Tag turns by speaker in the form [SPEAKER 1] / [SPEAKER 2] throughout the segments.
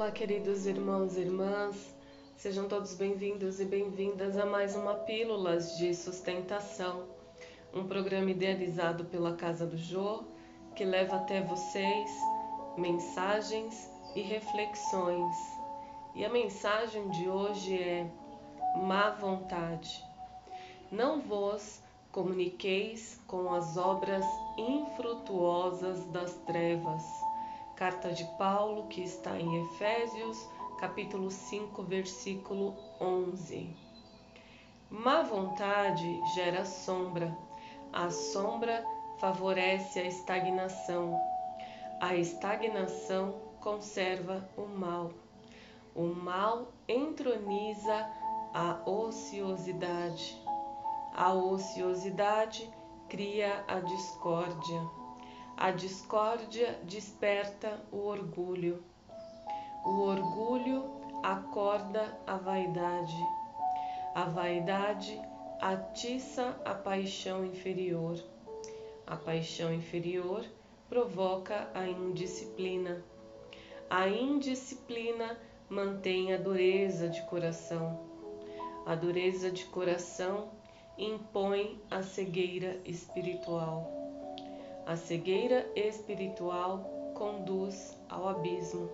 [SPEAKER 1] Olá, queridos irmãos e irmãs, sejam todos bem-vindos e bem-vindas a mais uma Pílulas de Sustentação, um programa idealizado pela Casa do Jô que leva até vocês mensagens e reflexões. E a mensagem de hoje é: má vontade. Não vos comuniqueis com as obras infrutuosas das trevas Carta de Paulo, que está em Efésios, capítulo 5, versículo 11. Má vontade gera sombra. A sombra favorece a estagnação. A estagnação conserva o mal. O mal entroniza a ociosidade. A ociosidade cria a discórdia. A discórdia desperta o orgulho. O orgulho acorda a vaidade. A vaidade atiça a paixão inferior. A paixão inferior provoca a indisciplina. A indisciplina mantém a dureza de coração. A dureza de coração impõe a cegueira espiritual. A cegueira espiritual conduz ao abismo.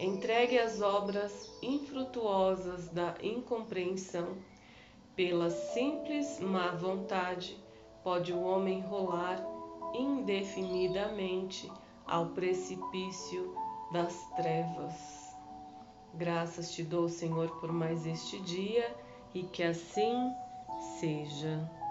[SPEAKER 1] Entregue às obras infrutuosas da incompreensão, pela simples má vontade, pode o homem rolar indefinidamente ao precipício das trevas. Graças te dou, Senhor, por mais este dia e que assim seja.